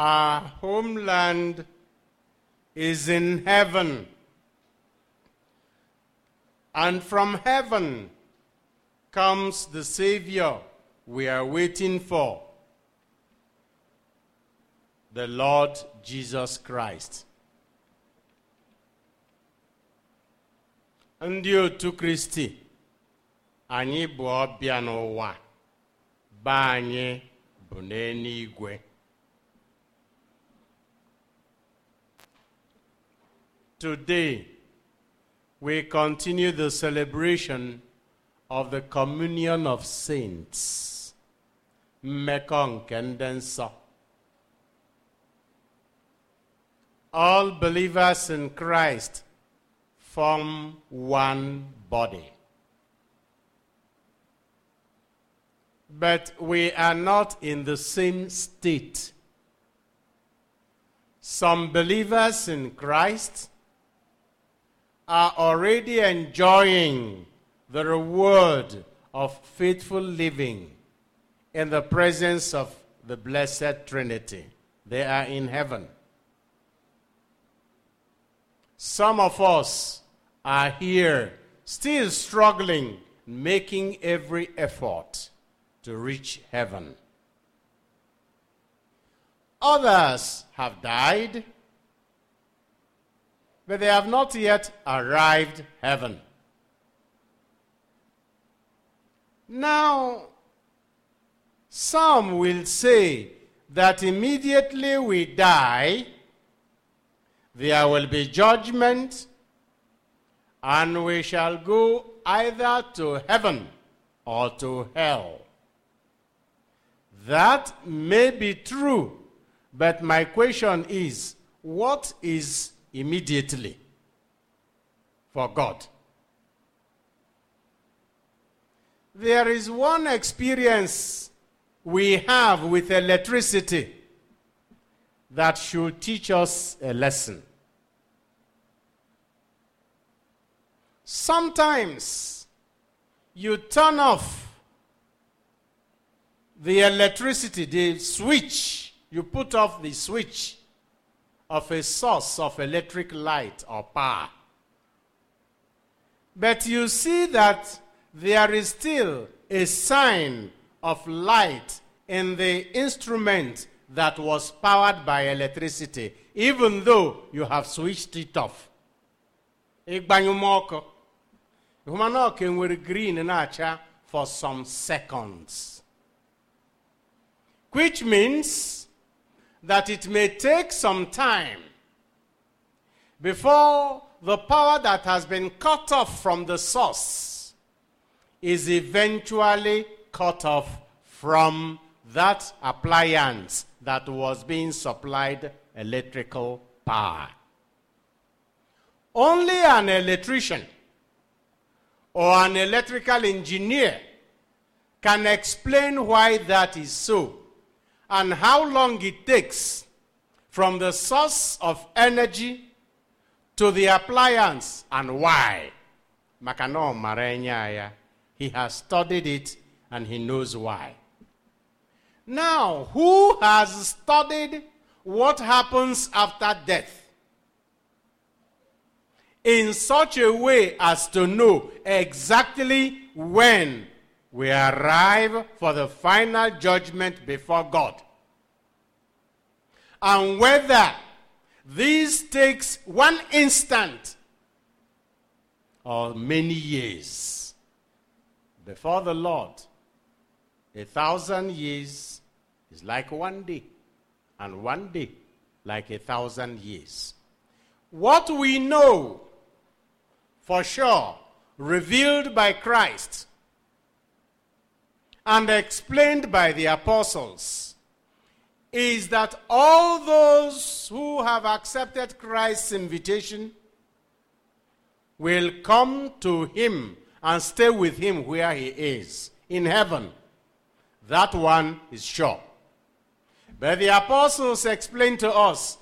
Our homeland is in heaven. And from heaven comes the Savior we are waiting for the Lord Jesus Christ. Ndị otu Kristi, anyị bụ ọbịa n'ụwa, be anyị bụ n'eluigwe. Today, we continue the celebration of the communion of saints. Ndị nsọ. All believers in Christ form one body. But we are not in the same state. Some believers in Christ are already enjoying the reward of faithful living in the presence of the Blessed Trinity. They are in heaven. Some of us are here still struggling, making every effort to reach heaven. Others have died, but they have not yet arrived heaven. Now, some will say that immediately we die, there will be judgment, and we shall go either to heaven or to hell. That may be true, but my question is what is immediately for God? There is one experience we have with electricity that should teach us a lesson. Sometimes you turn off the electricity, the switch, you put off the switch of a source of electric light or power. But you see that there is still a sign of light in the instrument that was powered by electricity, even though you have switched it off. Ịgbanyụ ọkụ nwere green na-acha for some seconds. Which means that it may take some time before the power that has been cut off from the source is eventually cut off from that appliance that was being supplied electrical power. Only an electrician or an electrical engineer can explain why that is so and how long it takes from the source of energy to the appliance and why. He has studied it and he knows why. Now, who has studied what happens after death? In such a way as to know exactly when we arrive for the final judgment before God. And whether this takes one instant or many years before the Lord. A thousand years is like one day, and one day like a thousand years. What we know for sure, revealed by Christ and explained by the apostles, is that all those who have accepted Christ's invitation will come to him and stay with him where he is in heaven. That one is sure. But the apostles explain to us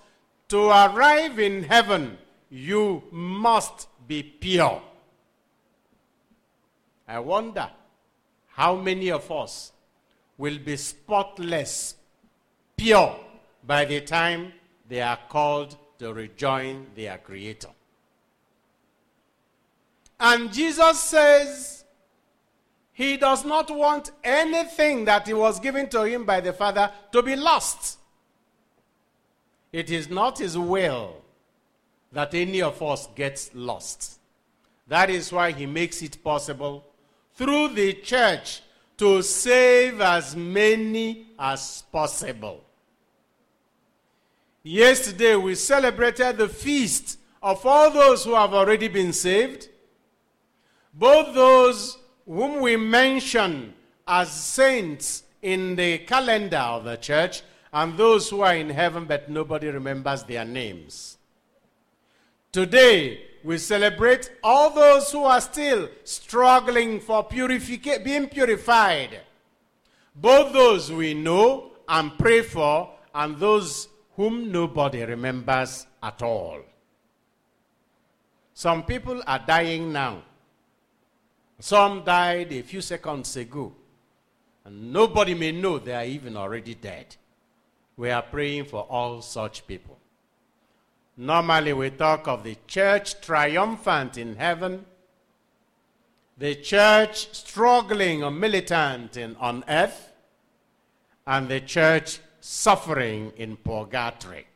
to arrive in heaven, you must be pure. I wonder how many of us will be spotless, pure, by the time they are called to rejoin their Creator. And Jesus says he does not want anything that he was given to him by the Father to be lost. It is not his will that any of us gets lost. That is why he makes it possible through the church to save as many as possible. Yesterday we celebrated the feast of all those who have already been saved, both those whom we mention as saints in the calendar of the church and those who are in heaven but nobody remembers their names. Today, we celebrate all those who are still struggling for purification, being purified. Both those we know and pray for, and those whom nobody remembers at all. Some people are dying now. Some died a few seconds ago. And nobody may know they are even already dead. We are praying for all such people. Normally, we talk of the church triumphant in heaven, the church struggling or militant in, on earth, and the church suffering in purgatory.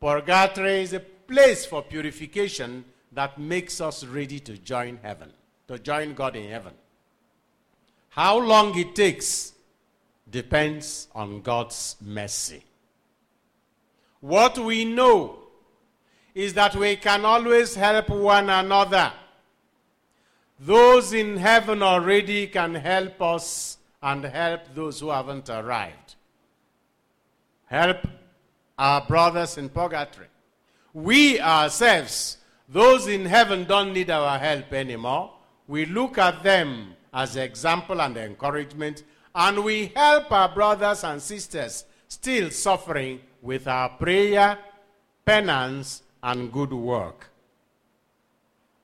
Purgatory is a place for purification that makes us ready to join heaven, to join God in heaven. How long it takes depends on God's mercy. What we know is that we can always help one another. Those in heaven already can help us and help those who haven't arrived. Help our brothers in purgatory. We ourselves, those in heaven, don't need our help anymore. We look at them as example and encouragement, and we help our brothers and sisters still suffering with our prayer, penance, and good work.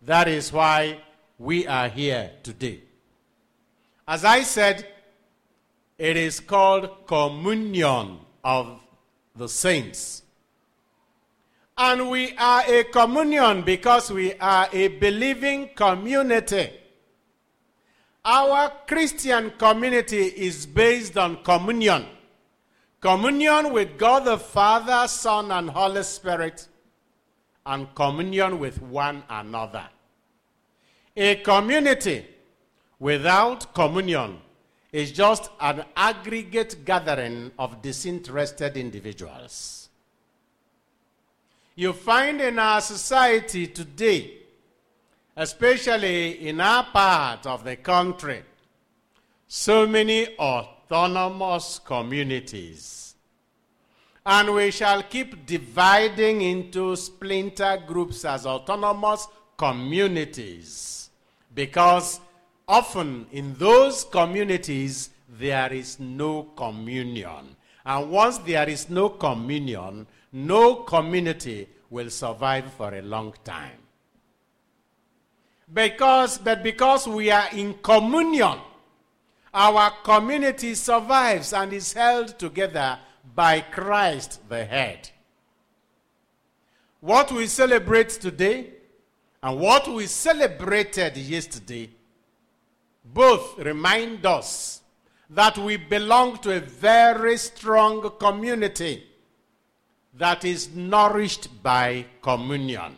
That is why we are here today. As I said, it is called communion of the saints. And we are a communion because we are a believing community. Our Christian community is based on communion. Communion with God the Father, Son, and Holy Spirit, and communion with one another. A community without communion is just an aggregate gathering of disinterested individuals. You find in our society today, especially in our part of the country, so many autonomous communities. And we shall keep dividing into splinter groups as autonomous communities. Because often in those communities, there is no communion. And once there is no communion, no community will survive for a long time. Because, but because we are in communion, our community survives and is held together by Christ the head. What we celebrate today and what we celebrated yesterday both remind us that we belong to a very strong community that is nourished by communion.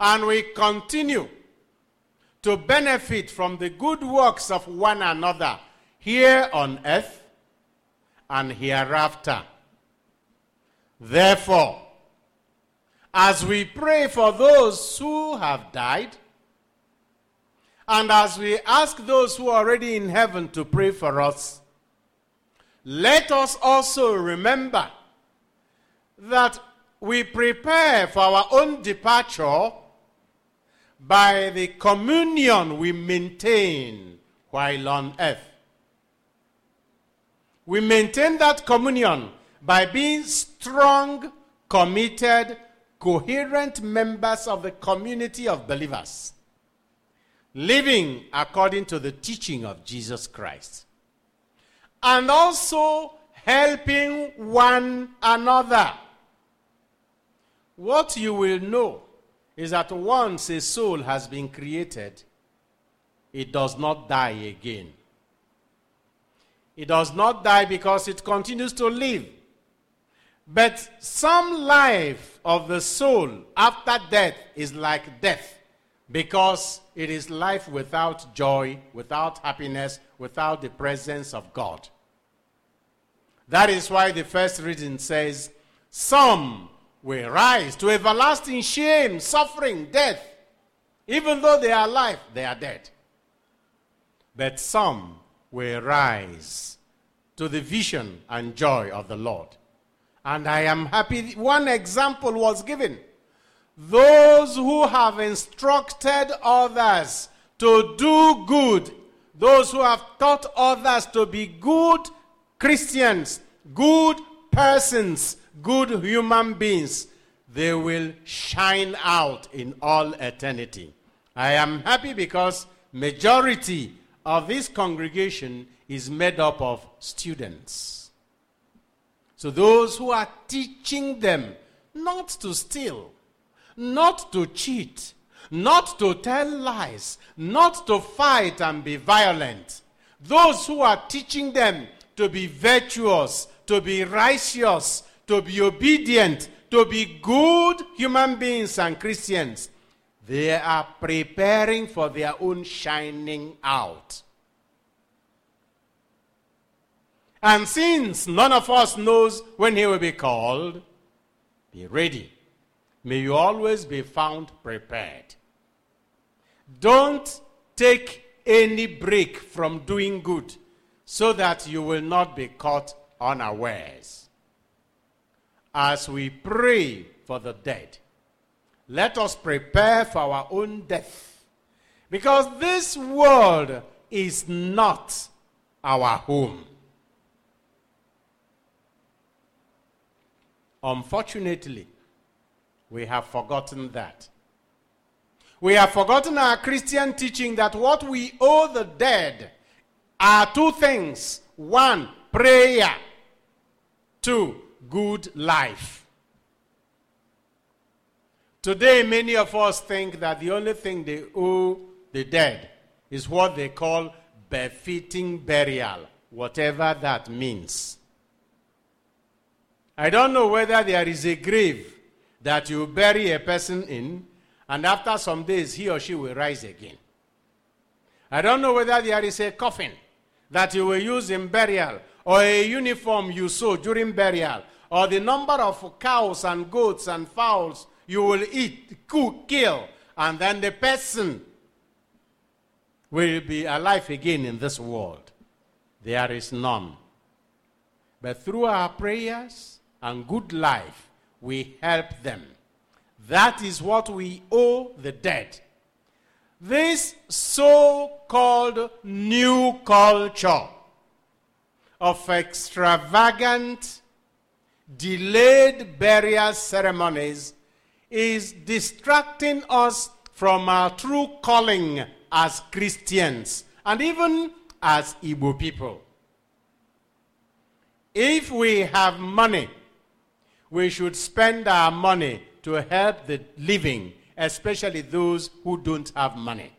And we continue to benefit from the good works of one another here on earth and hereafter. Therefore, as we pray for those who have died, and as we ask those who are already in heaven to pray for us, let us also remember that we prepare for our own departure by the communion we maintain while on earth. We maintain that communion by being strong, committed, coherent members of the community of believers, living according to the teaching of Jesus Christ, and also helping one another. What you will know is that once a soul has been created, it does not die again. It does not die because it continues to live. But some life of the soul after death is like death because it is life without joy, without happiness, without the presence of God. That is why the first reading says, Some will rise to everlasting shame, suffering, death. Even though they are alive, they are dead. But some will rise to the vision and joy of the Lord. And I am happy. One example was given. Those who have instructed others to do good, those who have taught others to be good Christians, good persons, good human beings, they will shine out in all eternity. I am happy because majority of this congregation is made up of students. So those who are teaching them not to steal, not to cheat, not to tell lies, not to fight and be violent. Those who are teaching them to be virtuous, to be righteous, to be obedient, to be good human beings and Christians, they are preparing for their own shining out. And since none of us knows when he will be called, be ready. May you always be found prepared. Don't take any break from doing good so that you will not be caught unawares. As we pray for the dead, let us prepare for our own death. Because this world is not our home. Unfortunately, we have forgotten that. We have forgotten our Christian teaching that what we owe the dead are two things one, prayer, two, good life. Today, many of us think that the only thing they owe the dead is what they call befitting burial, whatever that means. I don't know whether there is a grave that you bury a person in, and after some days he or she will rise again. I don't know whether there is a coffin that you will use in burial, or a uniform you sew during burial, or the number of cows and goats and fowls you will eat, cook, kill, and then the person will be alive again in this world. There is none. But through our prayers, and good life, we help them. That is what we owe the dead. This so called new culture of extravagant, delayed burial ceremonies is distracting us from our true calling as Christians and even as Igbo people. If we have money, we should spend our money to help the living, especially those who don't have money.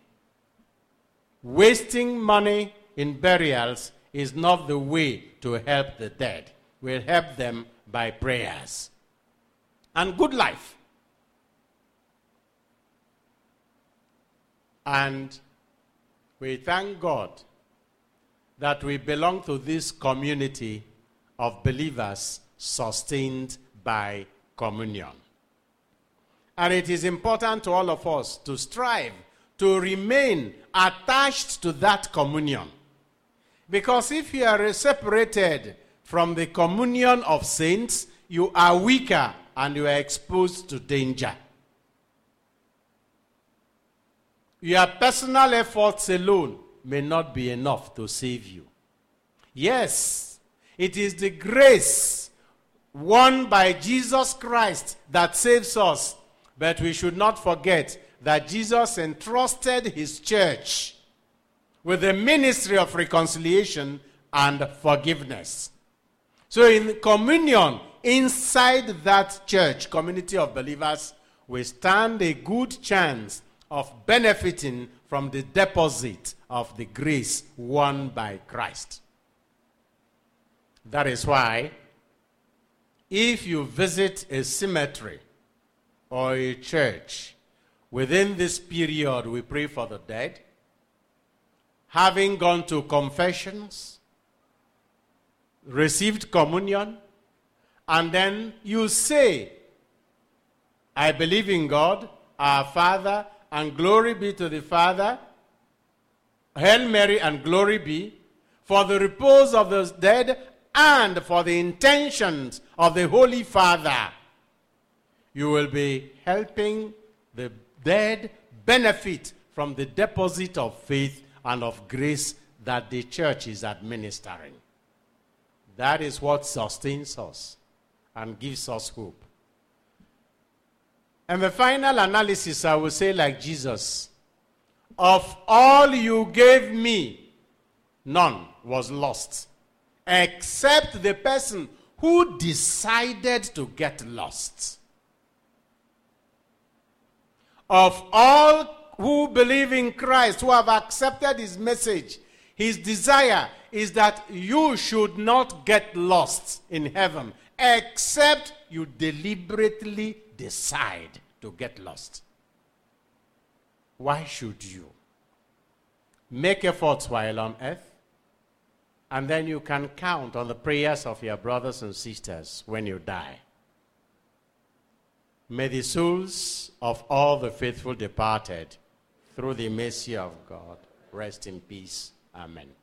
Wasting money in burials is not the way to help the dead. We'll help them by prayers and good life. And we thank God that we belong to this community of believers sustained by communion. And it is important to all of us to strive to remain attached to that communion. Because if you are separated from the communion of saints, you are weaker and you are exposed to danger. Your personal efforts alone may not be enough to save you. Yes, it is the grace won by Jesus Christ that saves us. But we should not forget that Jesus entrusted his church with the ministry of reconciliation and forgiveness. So, in communion, inside that church, community of believers, we stand a good chance of benefiting from the deposit of the grace won by Christ. That is why, if you visit a cemetery or a church within this period, we pray for the dead, having gone to confessions, received communion, and then you say, I believe in God, our Father, and glory be to the Father. Hail Mary and glory be for the repose of the dead and for the intentions of the Holy Father. You will be helping the dead benefit from the deposit of faith and of grace that the church is administering. That is what sustains us and gives us hope. And the final analysis, I will say, like Jesus of all you gave me, none was lost, except the person who decided to get lost. Of all who believe in Christ, who have accepted his message, his desire is that you should not get lost in heaven, except you deliberately decide to get lost. Why should you? Make efforts while on earth, and then you can count on the prayers of your brothers and sisters when you die. May the souls of all the faithful departed, through the mercy of God, rest in peace. Amen.